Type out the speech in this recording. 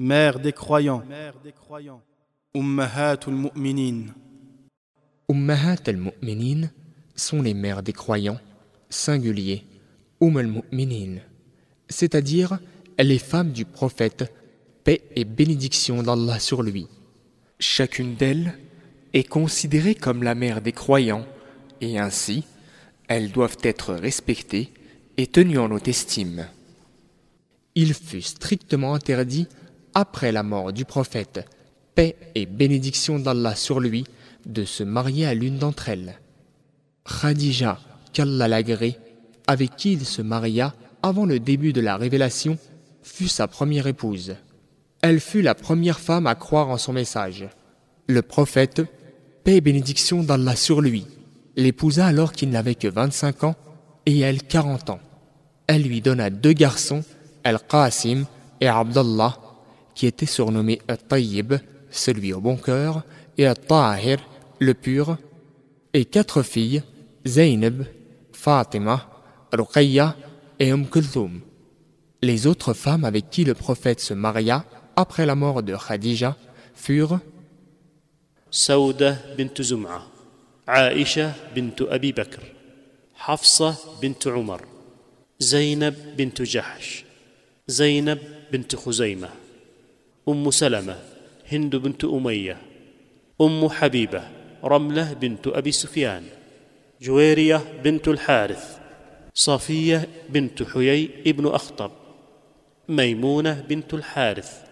Mère des croyants. Ummahatul mu'minin. Ummahat al-Mu'minin sont les mères des croyants, singulier, Umm al-Mu'minin, c'est-à-dire les femmes du prophète, paix et bénédiction d'Allah sur lui. Chacune d'elles est considérée comme la mère des croyants et ainsi, elles doivent être respectées et tenues en haute estime. Il fut strictement interdit, après la mort du prophète, paix et bénédiction d'Allah sur lui, de se marier à l'une d'entre elles. Khadija, qu'Allah avec qui il se maria avant le début de la révélation, fut sa première épouse. Elle fut la première femme à croire en son message. Le prophète, paix et bénédiction d'Allah sur lui, l'épousa alors qu'il n'avait que 25 ans et elle 40 ans. Elle lui donna deux garçons, Al-Qasim et Abdallah, qui était surnommé At-Tayyib, celui au bon cœur, et At-Tahir, le pur, et quatre filles, Zainab, Fatima, Ruqayya et Umm Kulthum. Les autres femmes avec qui le prophète se maria après la mort de Khadija furent Sauda bint Zum'a, Aisha bint Abi Bakr, Hafsa bint Umar, Zainab bint Jahsh, Zainab bint Khuzaymah, أم سلمة هند بنت أمية أم حبيبة رملة بنت أبي سفيان جويرية بنت الحارث صفيه بنت حيي ابن أخطب ميمونة بنت الحارث.